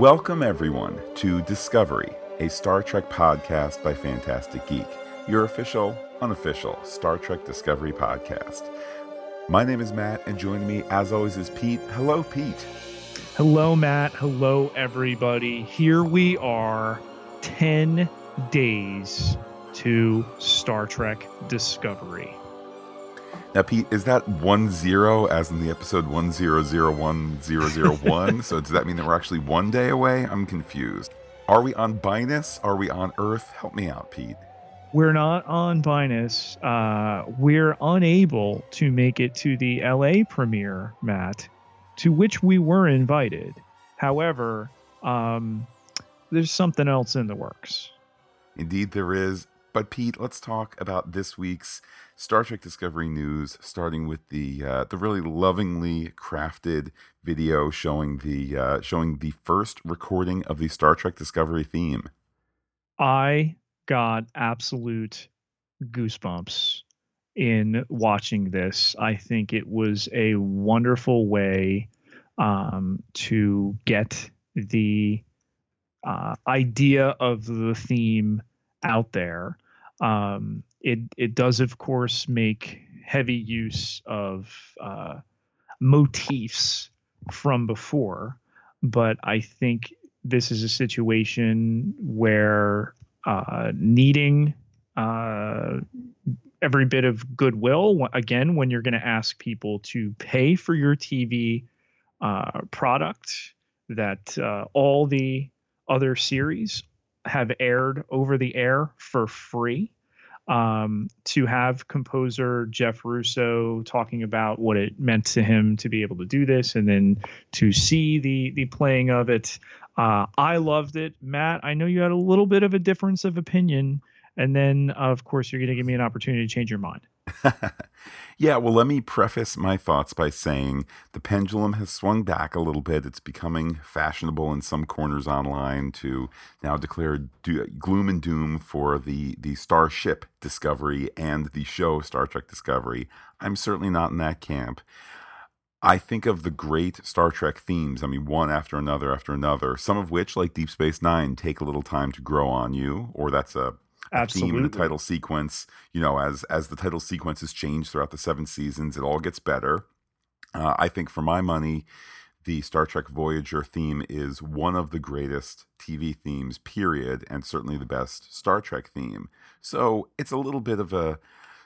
Welcome, everyone, to Discovery, a Star Trek podcast by Fantastic Geek, your official, unofficial Star Trek Discovery podcast. My name is Matt, and joining me, as always, is Pete. Hello, Pete. Hello, Matt. Hello, everybody. Here we are, 10 days to Star Trek Discovery. Now, Pete, is that one zero as in the episode one zero zero one zero zero one? so does that mean that we're actually one day away? I'm confused. Are we on Bynaus? Are we on Earth? Help me out, Pete. We're not on Bynaus. Uh, we're unable to make it to the LA premiere, Matt, to which we were invited. However, um, there's something else in the works. Indeed, there is. But Pete, let's talk about this week's Star Trek Discovery news, starting with the uh, the really lovingly crafted video showing the uh, showing the first recording of the Star Trek Discovery theme. I got absolute goosebumps in watching this. I think it was a wonderful way um, to get the uh, idea of the theme out there. Um, it it does of course make heavy use of uh, motifs from before, but I think this is a situation where uh, needing uh, every bit of goodwill again when you're going to ask people to pay for your TV uh, product that uh, all the other series have aired over the air for free. Um, to have composer Jeff Russo talking about what it meant to him to be able to do this, and then to see the the playing of it, uh, I loved it. Matt, I know you had a little bit of a difference of opinion, and then of course you're going to give me an opportunity to change your mind. yeah, well, let me preface my thoughts by saying the pendulum has swung back a little bit. It's becoming fashionable in some corners online to now declare do- gloom and doom for the, the Starship Discovery and the show Star Trek Discovery. I'm certainly not in that camp. I think of the great Star Trek themes. I mean, one after another after another, some of which, like Deep Space Nine, take a little time to grow on you, or that's a Absolutely. theme in the title sequence. You know, as as the title sequences change throughout the seven seasons, it all gets better. Uh, I think, for my money, the Star Trek Voyager theme is one of the greatest TV themes, period, and certainly the best Star Trek theme. So it's a little bit of a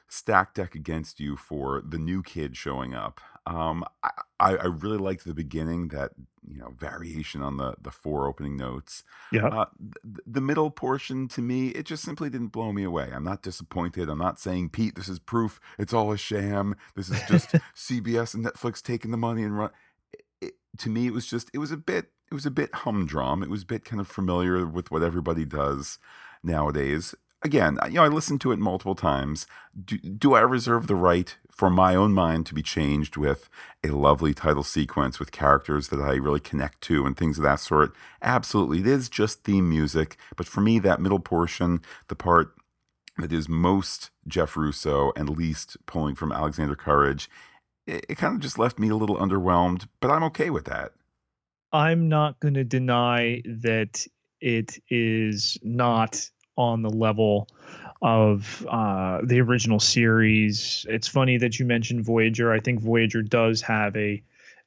stack deck against you for the new kid showing up. Um, I, I really liked the beginning, that you know variation on the the four opening notes. Yeah. Uh, th- the middle portion to me, it just simply didn't blow me away. I'm not disappointed. I'm not saying Pete, this is proof. It's all a sham. This is just CBS and Netflix taking the money and run. It, it, to me, it was just it was a bit it was a bit humdrum. It was a bit kind of familiar with what everybody does nowadays again, you know, I listened to it multiple times. Do, do I reserve the right for my own mind to be changed with a lovely title sequence with characters that I really connect to and things of that sort? Absolutely. It is just theme music. But for me, that middle portion, the part that is most Jeff Russo and least pulling from Alexander Courage, it, it kind of just left me a little underwhelmed, but I'm okay with that. I'm not going to deny that it is not on the level of uh, the original series. It's funny that you mentioned Voyager. I think Voyager does have a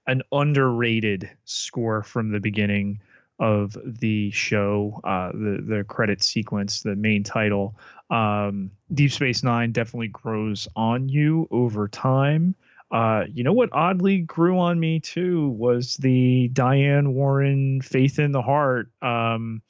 an underrated score from the beginning of the show, uh, the the credit sequence, the main title. Um, Deep Space Nine definitely grows on you over time. Uh, you know what oddly grew on me too was the Diane Warren "Faith in the Heart." Um,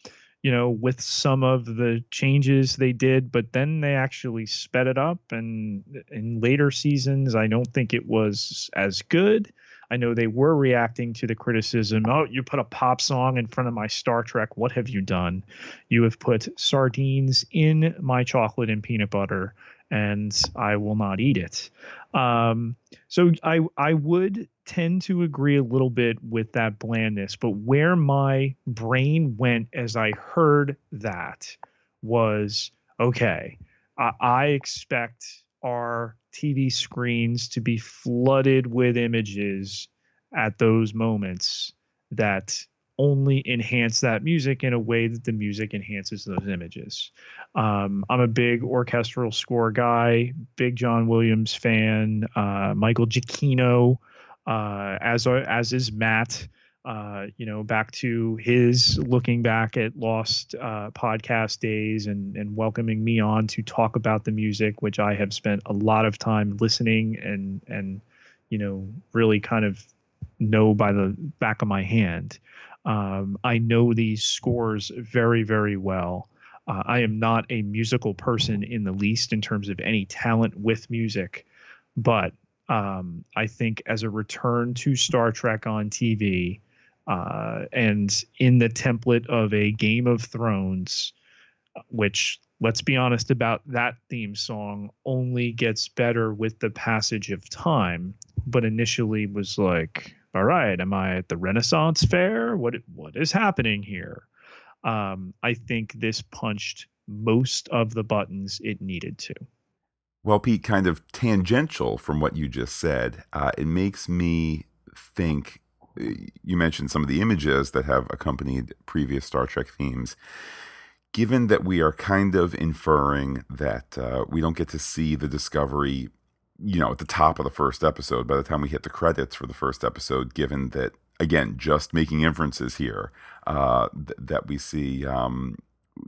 you know, with some of the changes they did, but then they actually sped it up. And in later seasons, I don't think it was as good. I know they were reacting to the criticism. Oh, you put a pop song in front of my Star Trek. What have you done? You have put sardines in my chocolate and peanut butter, and I will not eat it. Um, so I I would tend to agree a little bit with that blandness, but where my brain went as I heard that was okay, I, I expect our TV screens to be flooded with images at those moments that only enhance that music in a way that the music enhances those images. Um, I'm a big orchestral score guy, big John Williams fan, uh, Michael Giacchino, uh, as as is Matt. Uh, you know, back to his looking back at lost uh, podcast days and and welcoming me on to talk about the music, which I have spent a lot of time listening and and you know really kind of know by the back of my hand. Um, I know these scores very very well. Uh, I am not a musical person in the least in terms of any talent with music, but um, I think as a return to Star Trek on TV uh, and in the template of a Game of Thrones, which let's be honest about that theme song only gets better with the passage of time, but initially was like, all right, am I at the Renaissance Fair? What what is happening here? Um, I think this punched most of the buttons it needed to. Well, Pete, kind of tangential from what you just said, uh, it makes me think you mentioned some of the images that have accompanied previous Star Trek themes. Given that we are kind of inferring that uh, we don't get to see the discovery, you know, at the top of the first episode, by the time we hit the credits for the first episode, given that, again, just making inferences here, uh, th- that we see, um,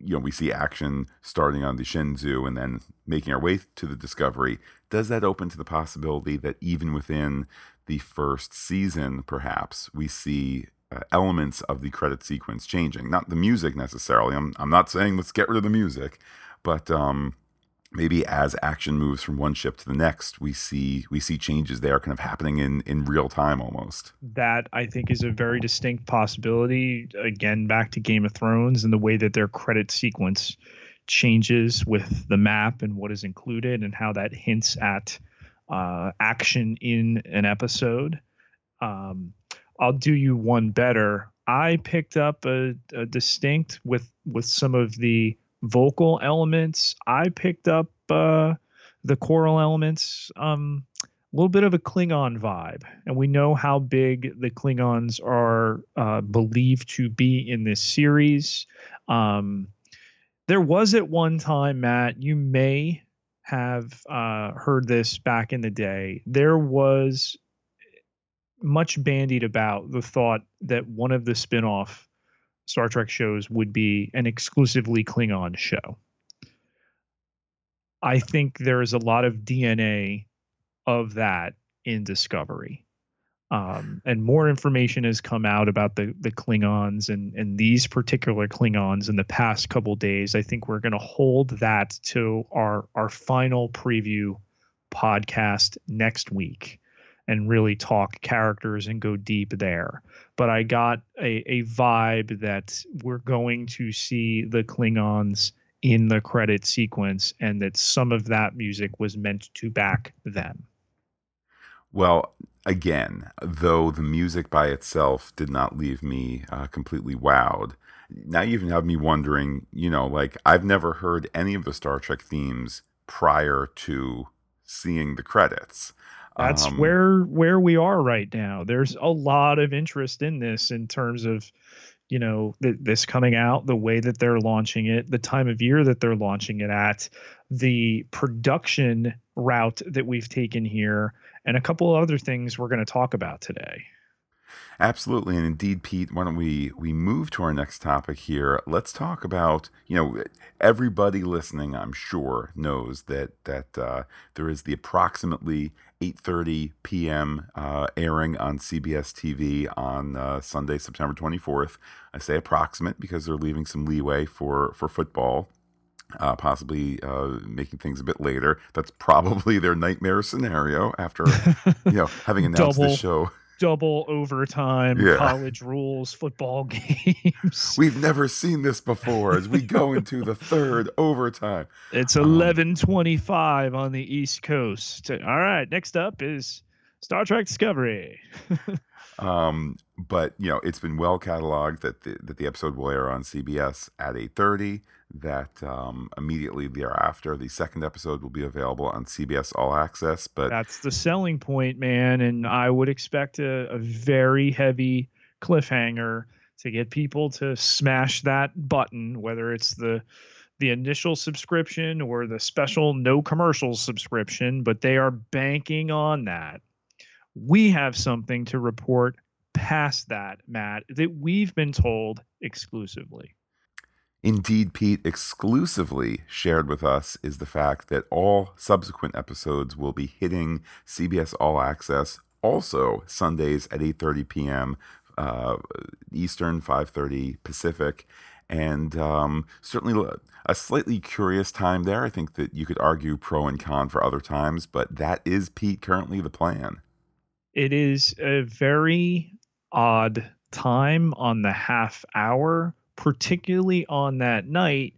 you know, we see action starting on the Shenzhou and then making our way to the Discovery. Does that open to the possibility that even within the first season, perhaps, we see uh, elements of the credit sequence changing. Not the music necessarily. I'm, I'm not saying let's get rid of the music, but um, maybe as action moves from one ship to the next, we see we see changes there, kind of happening in in real time almost. That I think is a very distinct possibility. Again, back to Game of Thrones and the way that their credit sequence changes with the map and what is included and how that hints at uh, action in an episode. Um, I'll do you one better. I picked up a, a, distinct with with some of the vocal elements. I picked up uh, the choral elements. Um, a little bit of a Klingon vibe, and we know how big the Klingons are uh, believed to be in this series. Um, there was at one time, Matt. You may have uh, heard this back in the day. There was much bandied about the thought that one of the spin-off Star Trek shows would be an exclusively Klingon show. I think there is a lot of DNA of that in Discovery. Um, and more information has come out about the the Klingons and and these particular Klingons in the past couple days. I think we're going to hold that to our our final preview podcast next week and really talk characters and go deep there. But I got a, a vibe that we're going to see the Klingons in the credit sequence and that some of that music was meant to back them. Well, again, though the music by itself did not leave me uh, completely wowed, now you even have me wondering, you know, like I've never heard any of the Star Trek themes prior to seeing the credits. That's um, where where we are right now. There's a lot of interest in this in terms of you know th- this coming out, the way that they're launching it, the time of year that they're launching it at, the production route that we've taken here and a couple of other things we're going to talk about today. Absolutely, and indeed, Pete. Why don't we we move to our next topic here? Let's talk about you know everybody listening. I'm sure knows that that uh, there is the approximately 8:30 p.m. Uh, airing on CBS TV on uh, Sunday, September 24th. I say approximate because they're leaving some leeway for for football uh, possibly uh, making things a bit later. That's probably their nightmare scenario after you know having announced the show. Double overtime, yeah. college rules, football games. We've never seen this before. As we go into the third overtime, it's um, eleven twenty-five on the East Coast. All right, next up is Star Trek Discovery. um, but you know, it's been well cataloged that the, that the episode will air on CBS at eight thirty that um, immediately thereafter, the second episode will be available on CBS All Access. But that's the selling point, man. And I would expect a, a very heavy cliffhanger to get people to smash that button, whether it's the the initial subscription or the special no commercials subscription, but they are banking on that. We have something to report past that, Matt, that we've been told exclusively. Indeed, Pete, exclusively shared with us is the fact that all subsequent episodes will be hitting CBS All Access also Sundays at 8:30 p.m. Uh, Eastern, 5:30 Pacific, and um, certainly a slightly curious time there. I think that you could argue pro and con for other times, but that is Pete currently the plan. It is a very odd time on the half hour particularly on that night,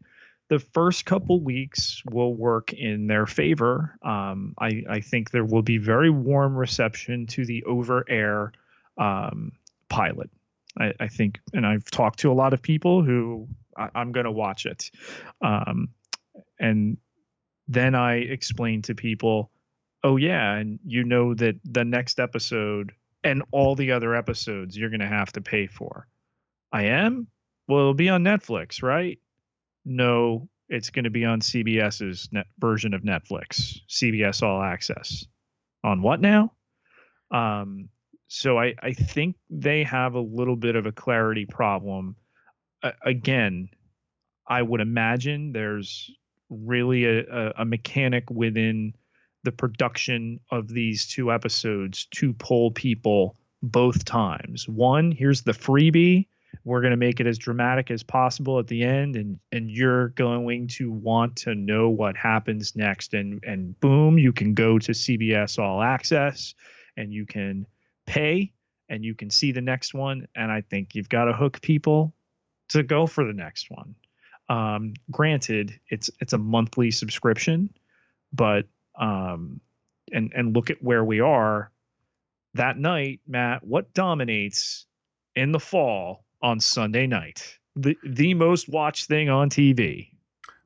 the first couple weeks will work in their favor. Um, I, I, think there will be very warm reception to the over air um, pilot. I, I, think, and I've talked to a lot of people who I, am going to watch it. Um, and then I explain to people, oh, yeah, and you know that the next episode and all the other episodes you're going to have to pay for. I am? Well, it'll be on Netflix, right? No, it's going to be on CBS's net version of Netflix, CBS All Access. On what now? Um, so I, I think they have a little bit of a clarity problem. Uh, again, I would imagine there's really a, a, a mechanic within the production of these two episodes to pull people both times. One, here's the freebie. We're going to make it as dramatic as possible at the end and and you're going to want to know what happens next. And and boom you can go to CBS all access and you can pay and you can see the next one. And I think you've got to hook people to go for the next one. Um, granted it's it's a monthly subscription but um, and and look at where we are that night Matt what dominates in the fall on Sunday night. The the most watched thing on TV.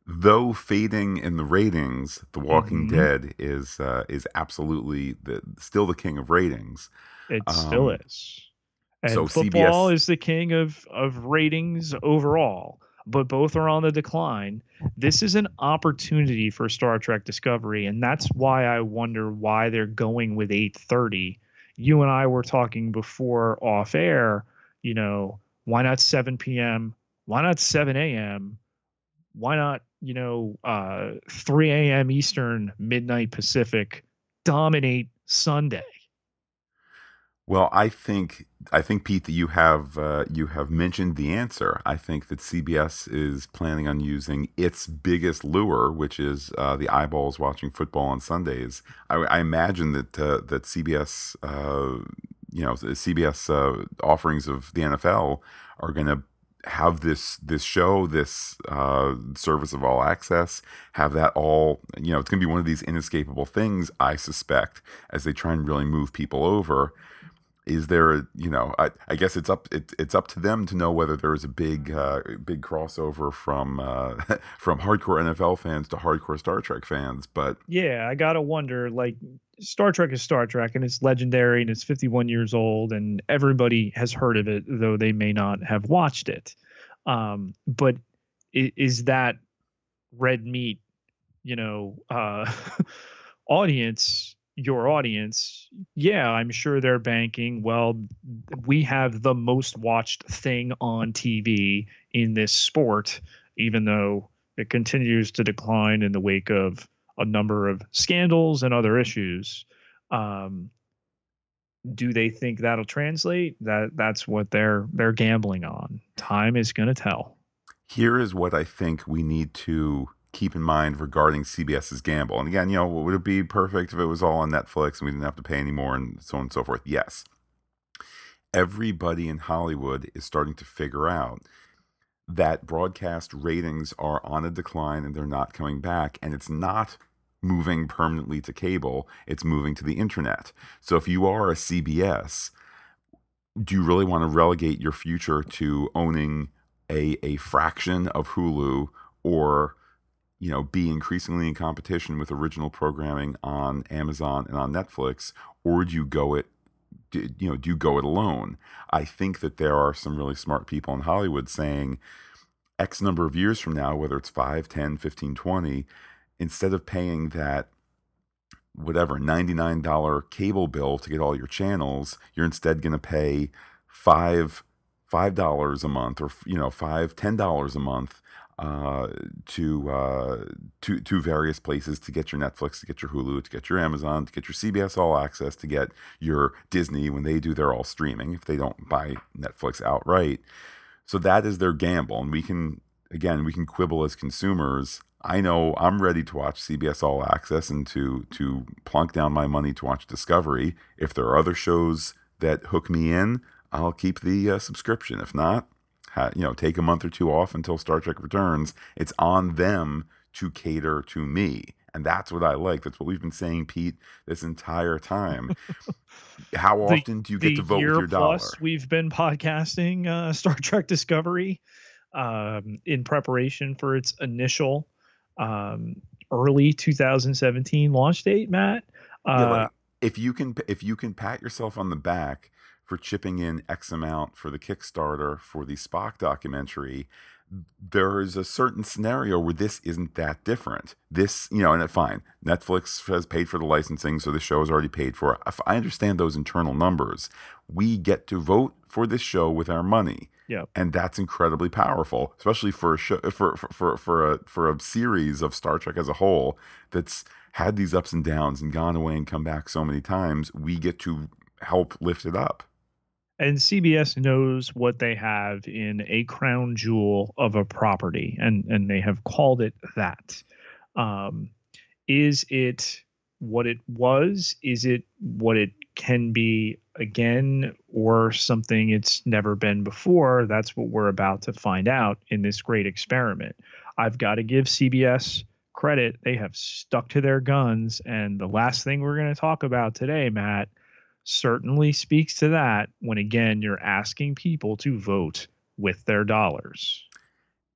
Though fading in the ratings, The Walking mm-hmm. Dead is uh, is absolutely the, still the king of ratings. It um, still is. And so football CBS... is the king of of ratings overall, but both are on the decline. This is an opportunity for Star Trek Discovery, and that's why I wonder why they're going with 8:30. You and I were talking before off air, you know, why not 7 p.m.? Why not 7 a.m.? Why not, you know, uh, 3 a.m. Eastern, midnight Pacific? Dominate Sunday. Well, I think I think Pete that you have uh, you have mentioned the answer. I think that CBS is planning on using its biggest lure, which is uh, the eyeballs watching football on Sundays. I, I imagine that uh, that CBS uh, you know CBS uh, offerings of the NFL are going to have this this show, this uh, service of all access, have that all. You know, it's going to be one of these inescapable things. I suspect as they try and really move people over is there a you know I, I guess it's up it, it's up to them to know whether there is a big uh, big crossover from uh, from hardcore NFL fans to hardcore Star Trek fans but yeah I gotta wonder like Star Trek is Star Trek and it's legendary and it's 51 years old and everybody has heard of it though they may not have watched it. Um, but is that red meat you know uh, audience your audience, yeah, I'm sure they're banking. Well, we have the most watched thing on TV in this sport, even though it continues to decline in the wake of a number of scandals and other issues. Um, do they think that'll translate? That that's what they're they're gambling on. Time is going to tell. Here is what I think we need to keep in mind regarding CBS's gamble. And again, you know, would it be perfect if it was all on Netflix and we didn't have to pay anymore and so on and so forth? Yes. Everybody in Hollywood is starting to figure out that broadcast ratings are on a decline and they're not coming back. And it's not moving permanently to cable, it's moving to the internet. So if you are a CBS, do you really want to relegate your future to owning a, a fraction of Hulu or you know, be increasingly in competition with original programming on Amazon and on Netflix, or do you go it do, you know, do you go it alone? I think that there are some really smart people in Hollywood saying X number of years from now, whether it's 5, 10, 15, 20, instead of paying that whatever $99 cable bill to get all your channels, you're instead going to pay 5 five dollars a month or you know five ten dollars a month uh, to uh, to to various places to get your Netflix, to get your Hulu, to get your Amazon, to get your CBS All Access, to get your Disney when they do their all streaming. If they don't buy Netflix outright, so that is their gamble, and we can again we can quibble as consumers. I know I'm ready to watch CBS All Access and to to plunk down my money to watch Discovery. If there are other shows that hook me in, I'll keep the uh, subscription. If not, you know, take a month or two off until Star Trek returns. It's on them to cater to me. And that's what I like. That's what we've been saying, Pete, this entire time. How often the, do you get to vote with your dollar? We've been podcasting uh, Star Trek Discovery um, in preparation for its initial um, early 2017 launch date, Matt. Uh, yeah, like if you can, if you can pat yourself on the back for chipping in X amount for the Kickstarter for the Spock documentary, there is a certain scenario where this isn't that different. This, you know, and it, fine, Netflix has paid for the licensing, so the show is already paid for. If I understand those internal numbers, we get to vote for this show with our money. Yeah, and that's incredibly powerful, especially for a show for for for, for a for a series of Star Trek as a whole that's had these ups and downs and gone away and come back so many times. We get to help lift it up and CBS knows what they have in a crown jewel of a property, and and they have called it that. Um, is it what it was? Is it what it can be again, or something it's never been before? That's what we're about to find out in this great experiment. I've got to give CBS credit; they have stuck to their guns. And the last thing we're going to talk about today, Matt certainly speaks to that when again you're asking people to vote with their dollars.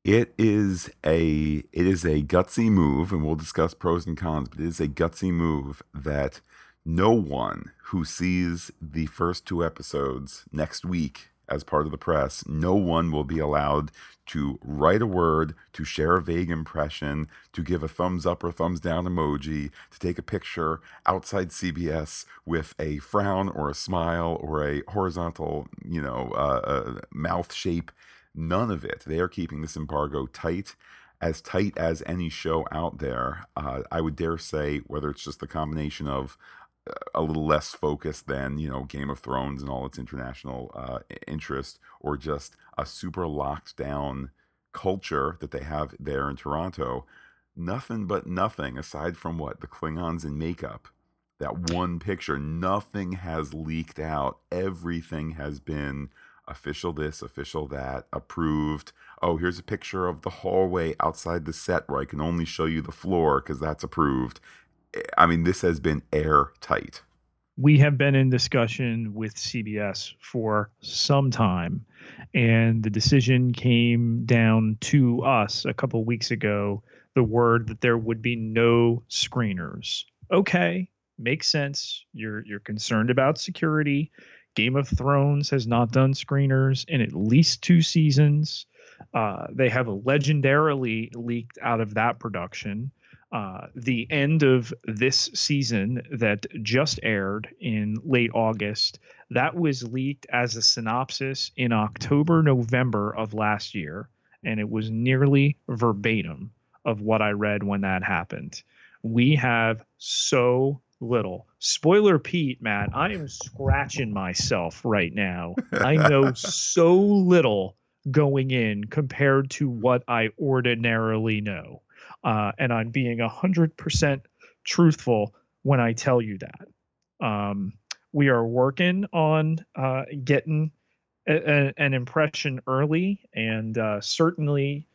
It is a it is a gutsy move, and we'll discuss pros and cons, but it is a gutsy move that no one who sees the first two episodes next week as part of the press, no one will be allowed to write a word, to share a vague impression, to give a thumbs up or thumbs down emoji, to take a picture outside CBS with a frown or a smile or a horizontal, you know, uh, uh, mouth shape. None of it. They are keeping this embargo tight as tight as any show out there. Uh, I would dare say, whether it's just the combination of a little less focused than you know Game of Thrones and all its international uh, interest, or just a super locked down culture that they have there in Toronto. Nothing but nothing aside from what the Klingons in makeup. That one picture, nothing has leaked out. Everything has been official this, official that, approved. Oh, here's a picture of the hallway outside the set where I can only show you the floor because that's approved. I mean, this has been airtight. We have been in discussion with CBS for some time, and the decision came down to us a couple weeks ago the word that there would be no screeners. Okay, makes sense. You're you're concerned about security. Game of Thrones has not done screeners in at least two seasons. Uh, they have legendarily leaked out of that production uh, the end of this season that just aired in late August, that was leaked as a synopsis in October, November of last year, and it was nearly verbatim of what I read when that happened. We have so little. Spoiler Pete, Matt, I am scratching myself right now. I know so little going in compared to what I ordinarily know uh, and I'm being hundred percent truthful when I tell you that. Um, we are working on uh, getting a, a, an impression early, and uh, certainly,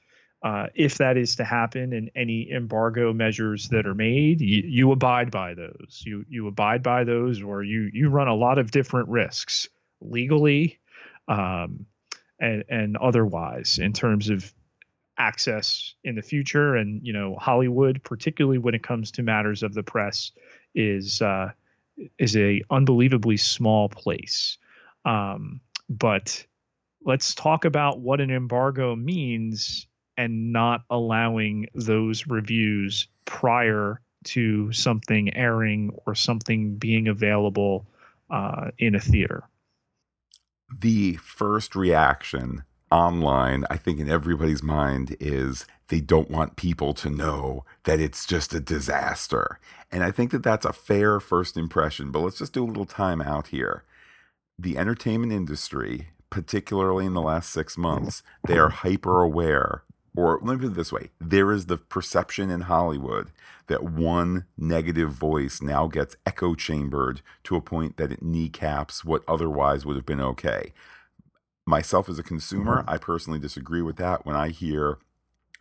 uh, if that is to happen, and any embargo measures that are made, you, you abide by those. You you abide by those, or you you run a lot of different risks legally. Um, and, and otherwise in terms of access in the future and you know hollywood particularly when it comes to matters of the press is uh, is a unbelievably small place. Um, but let's talk about what an embargo means and not allowing those reviews prior to something airing or something being available uh, in a theater. The first reaction online, I think in everybody's mind, is they don't want people to know that it's just a disaster. And I think that that's a fair first impression, but let's just do a little time out here. The entertainment industry, particularly in the last six months, they are hyper aware or let me put it this way there is the perception in Hollywood that one negative voice now gets echo chambered to a point that it kneecaps what otherwise would have been okay. Myself as a consumer, mm-hmm. I personally disagree with that when I hear,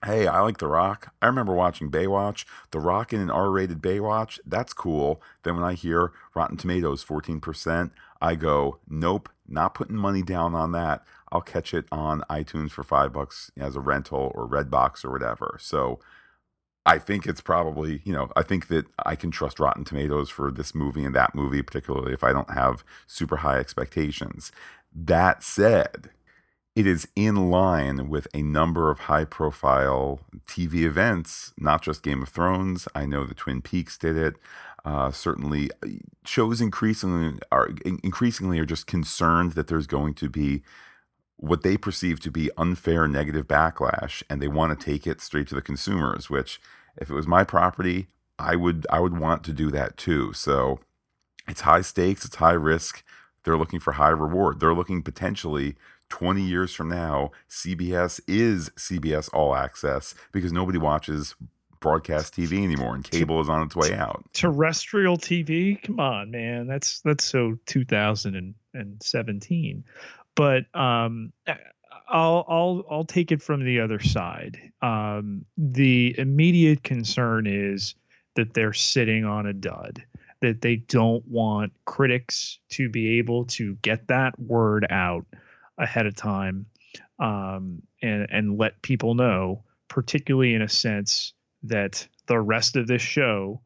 hey, I like The Rock. I remember watching Baywatch. The Rock in an R rated Baywatch, that's cool. Then when I hear Rotten Tomatoes 14%, I go, nope, not putting money down on that. I'll catch it on iTunes for five bucks as a rental or Redbox or whatever. So I think it's probably, you know, I think that I can trust Rotten Tomatoes for this movie and that movie, particularly if I don't have super high expectations. That said, it is in line with a number of high profile TV events, not just Game of Thrones. I know the Twin Peaks did it. Uh, certainly, shows increasingly are increasingly are just concerned that there's going to be what they perceive to be unfair negative backlash and they want to take it straight to the consumers which if it was my property i would i would want to do that too so it's high stakes it's high risk they're looking for high reward. They're looking potentially 20 years from now cbs is cbs all access because nobody watches broadcast tv anymore and cable is on its way out. terrestrial tv come on man. That's that's so 2017 but um, I'll I'll I'll take it from the other side. Um, the immediate concern is that they're sitting on a dud. That they don't want critics to be able to get that word out ahead of time, um, and and let people know, particularly in a sense that the rest of this show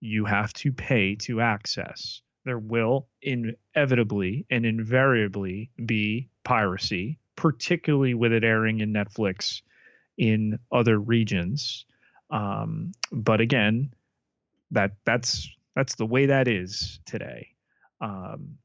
you have to pay to access there will inevitably and invariably be piracy, particularly with it airing in Netflix in other regions. Um, but again, that that's that's the way that is today. Um,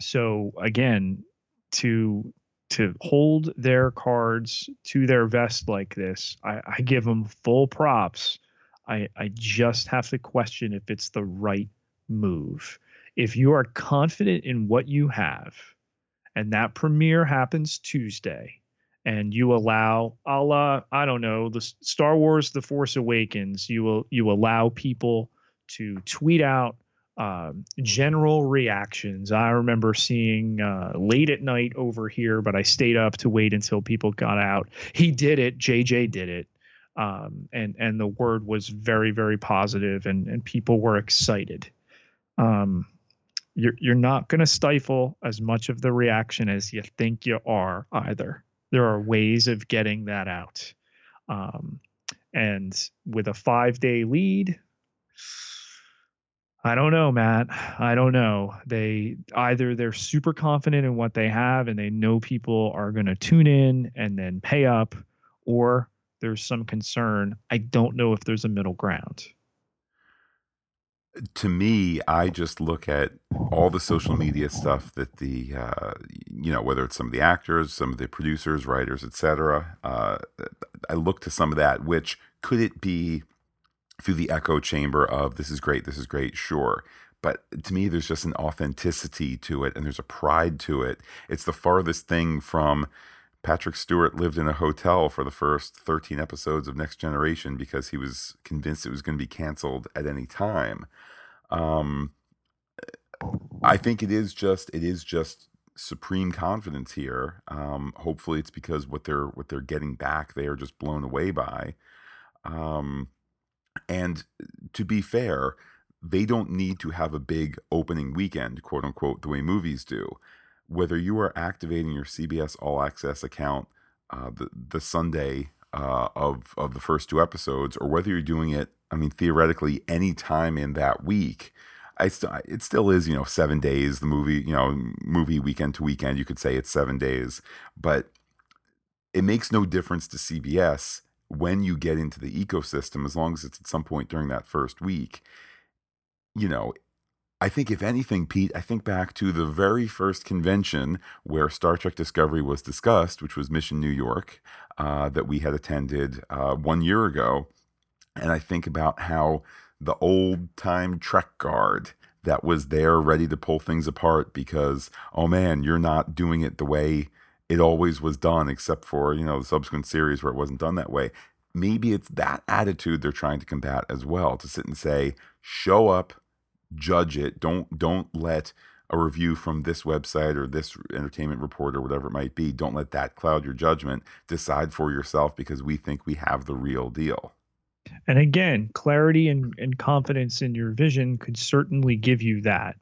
so again, to to hold their cards to their vest like this, I, I give them full props. I I just have to question if it's the right move. If you are confident in what you have, and that premiere happens Tuesday, and you allow a la I don't know the Star Wars: The Force Awakens, you will you allow people to tweet out um, general reactions. I remember seeing uh, late at night over here, but I stayed up to wait until people got out. He did it. JJ did it. Um, and and the word was very very positive, and and people were excited. Um, you're you're not going to stifle as much of the reaction as you think you are either. There are ways of getting that out. Um, and with a five day lead, I don't know, Matt. I don't know. They either they're super confident in what they have and they know people are going to tune in and then pay up, or there's some concern. I don't know if there's a middle ground to me, I just look at all the social media stuff that the uh, you know whether it's some of the actors, some of the producers, writers, etc. Uh, I look to some of that. Which could it be through the echo chamber of this is great, this is great, sure. But to me, there's just an authenticity to it, and there's a pride to it. It's the farthest thing from Patrick Stewart lived in a hotel for the first 13 episodes of Next Generation because he was convinced it was going to be canceled at any time. Um, I think it is just it is just supreme confidence here. Um, hopefully, it's because what they're what they're getting back they are just blown away by. Um, and to be fair, they don't need to have a big opening weekend, quote unquote, the way movies do. Whether you are activating your CBS All Access account uh, the the Sunday uh, of of the first two episodes, or whether you're doing it, I mean, theoretically, any time in that week, I still it still is you know seven days the movie you know movie weekend to weekend you could say it's seven days, but it makes no difference to CBS when you get into the ecosystem as long as it's at some point during that first week. You know, I think if anything, Pete, I think back to the very first convention where Star Trek Discovery was discussed, which was Mission New York, uh, that we had attended uh, one year ago, and I think about how the old time Trek guard that was there ready to pull things apart because, oh man, you're not doing it the way it always was done, except for, you know, the subsequent series where it wasn't done that way. Maybe it's that attitude they're trying to combat as well to sit and say, show up, judge it. Don't don't let a review from this website or this entertainment report or whatever it might be, don't let that cloud your judgment. Decide for yourself because we think we have the real deal. And again, clarity and, and confidence in your vision could certainly give you that.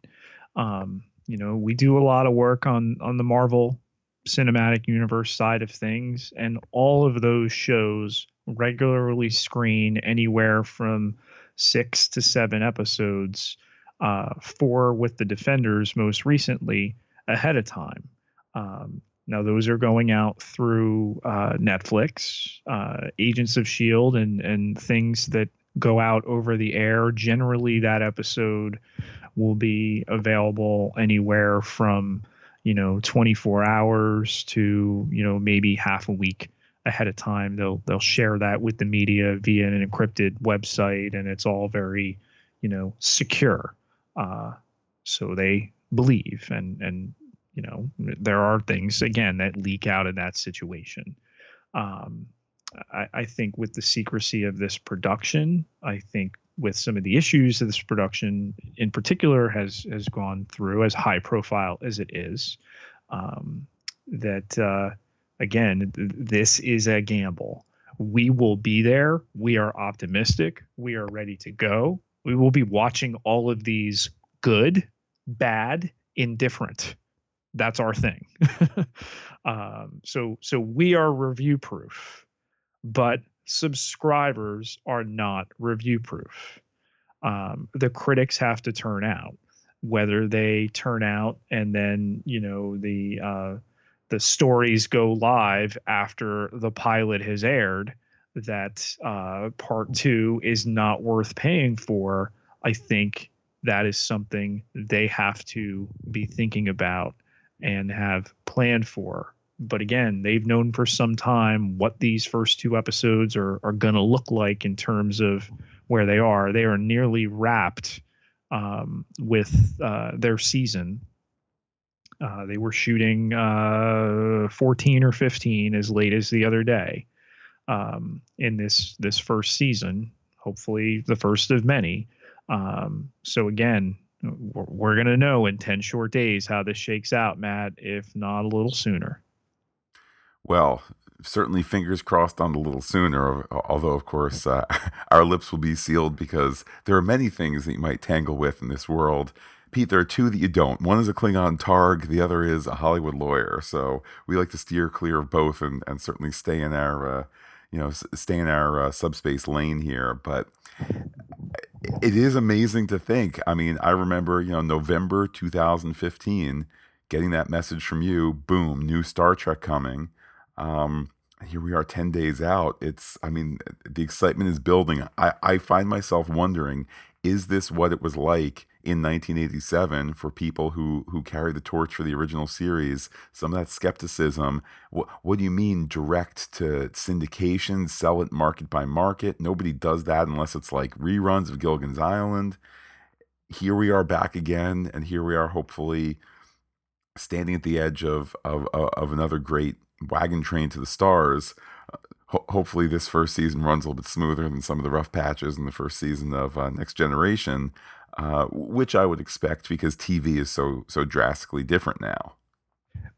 Um, you know, we do a lot of work on on the Marvel cinematic universe side of things, and all of those shows regularly screen anywhere from six to seven episodes, uh, four with the Defenders most recently ahead of time. Um, now those are going out through uh, Netflix, uh, Agents of Shield, and and things that go out over the air. Generally, that episode will be available anywhere from you know 24 hours to you know maybe half a week ahead of time. They'll they'll share that with the media via an encrypted website, and it's all very you know secure. Uh, so they believe and and you know there are things again that leak out in that situation um, I, I, think with the secrecy of this production i think with some of the issues that this production in particular has has gone through as high profile as it is um, that uh, again th- this is a gamble. We will be there. We are optimistic. We are ready to go. We will be watching all of these good bad indifferent. That's our thing. um, so so we are review proof, but subscribers are not review proof. Um, the critics have to turn out. Whether they turn out and then you know the uh, the stories go live after the pilot has aired, that uh, part two is not worth paying for. I think that is something they have to be thinking about and have planned for. But again, they've known for some time what these first two episodes are, are going to look like in terms of where they are. They are nearly wrapped um, with uh, their season. Uh, they were shooting uh, 14 or 15 as late as the other day um, in this this first season. Hopefully, the first of many. Um, so again, we're going to know in 10 short days how this shakes out, Matt, if not a little sooner. Well, certainly fingers crossed on a little sooner, although, of course, uh, our lips will be sealed because there are many things that you might tangle with in this world. Pete, there are two that you don't. One is a Klingon Targ, the other is a Hollywood lawyer. So we like to steer clear of both and, and certainly stay in our, uh, you know, stay in our uh, subspace lane here. But it is amazing to think. I mean, I remember, you know, November 2015, getting that message from you. Boom, new Star Trek coming. Um, here we are 10 days out. It's, I mean, the excitement is building. I, I find myself wondering is this what it was like in 1987 for people who who carried the torch for the original series some of that skepticism what, what do you mean direct to syndication sell it market by market nobody does that unless it's like reruns of gilligan's island here we are back again and here we are hopefully standing at the edge of of, of another great wagon train to the stars ho- hopefully this first season runs a little bit smoother than some of the rough patches in the first season of uh, Next Generation, uh, which I would expect because TV is so so drastically different now.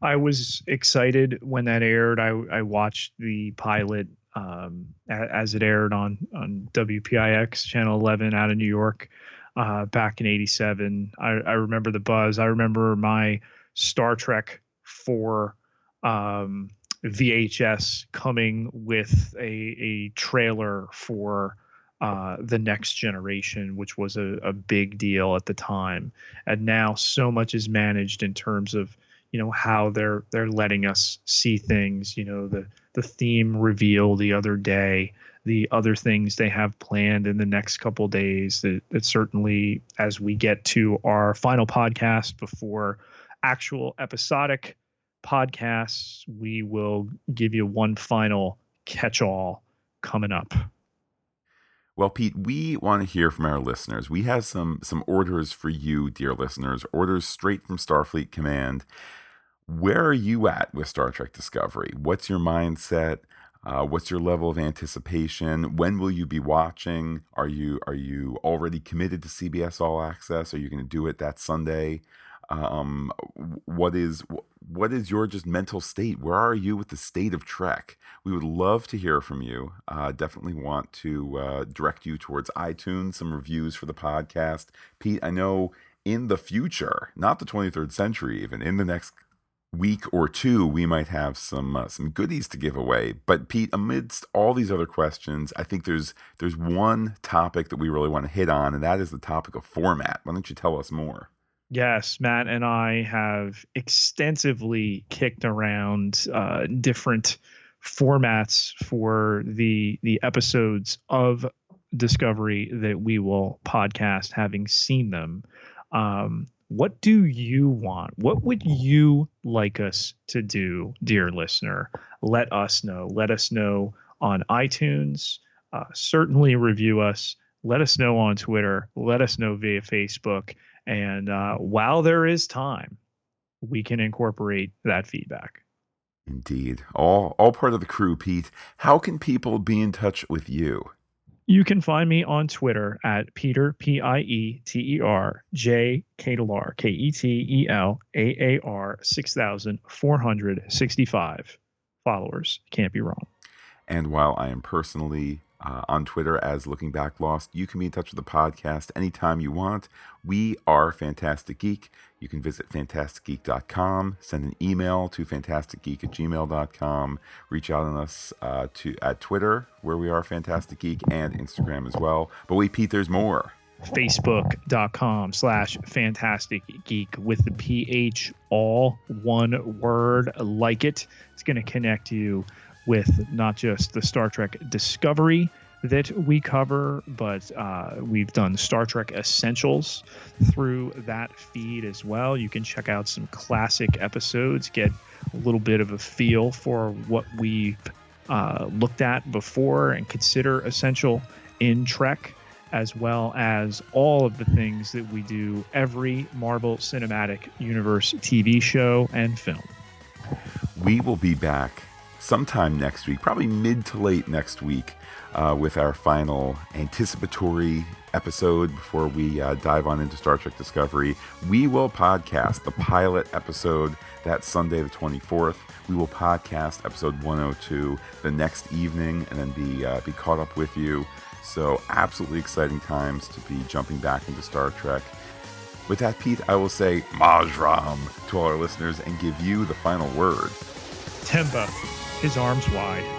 I was excited when that aired. I I watched the pilot um, as it aired on on WPIX channel 11 out of New York uh, back in '87. I, I remember the buzz. I remember my Star Trek 4 um, VHS coming with a, a trailer for uh, the next generation, which was a, a big deal at the time. And now so much is managed in terms of you know how they're they're letting us see things. You know the the theme reveal the other day, the other things they have planned in the next couple days. That, that certainly, as we get to our final podcast before actual episodic podcasts, we will give you one final catch all coming up. Well, Pete, we want to hear from our listeners. We have some some orders for you, dear listeners. Orders straight from Starfleet Command. Where are you at with Star Trek Discovery? What's your mindset? Uh, what's your level of anticipation? When will you be watching? Are you are you already committed to CBS All Access? Are you going to do it that Sunday? Um, what is what is your just mental state? Where are you with the state of Trek? We would love to hear from you. Uh, definitely want to uh, direct you towards iTunes, some reviews for the podcast. Pete, I know in the future, not the 23rd century, even in the next week or two, we might have some uh, some goodies to give away. But Pete, amidst all these other questions, I think there's there's one topic that we really want to hit on, and that is the topic of format. Why don't you tell us more? Yes, Matt and I have extensively kicked around uh, different formats for the the episodes of Discovery that we will podcast, having seen them. Um, what do you want? What would you like us to do, dear listener? Let us know. Let us know on iTunes. Uh, certainly review us. Let us know on Twitter. Let us know via Facebook and uh, while there is time, we can incorporate that feedback. Indeed. All all part of the crew, Pete. How can people be in touch with you? You can find me on Twitter at Pieter P I E T E R J Ketelaar K E T E L A A R six thousand four hundred sixty five followers. Can't be wrong. And while I am personally uh, on Twitter as Looking Back Lost. You can be in touch with the podcast anytime you want. We are Phantastic Geek. You can visit phantasticgeek.com, send an email to phantasticgeek at gmail.com, reach out on us uh, to at Twitter, where we are Phantastic Geek, and Instagram as well. But wait, Pete, there's more. Facebook.com slash phantastic geek with the PH all one word like it. It's going to connect you with not just the Star Trek Discovery that we cover, but uh, we've done Star Trek Essentials through that feed as well. You can check out some classic episodes, get a little bit of a feel for what we've uh, looked at before and consider essential in Trek, as well as all of the things that we do every Marvel Cinematic Universe TV show and film. We will be back sometime next week, probably mid to late next week, uh, with our final anticipatory episode before we uh, dive on into Star Trek Discovery. We will podcast the pilot episode that Sunday, the 24th. We will podcast episode 102 the next evening and then be, uh, be caught up with you. So, absolutely exciting times to be jumping back into Star Trek. With that, Pete, I will say Majram to all our listeners and give you the final word. Temba his arms wide.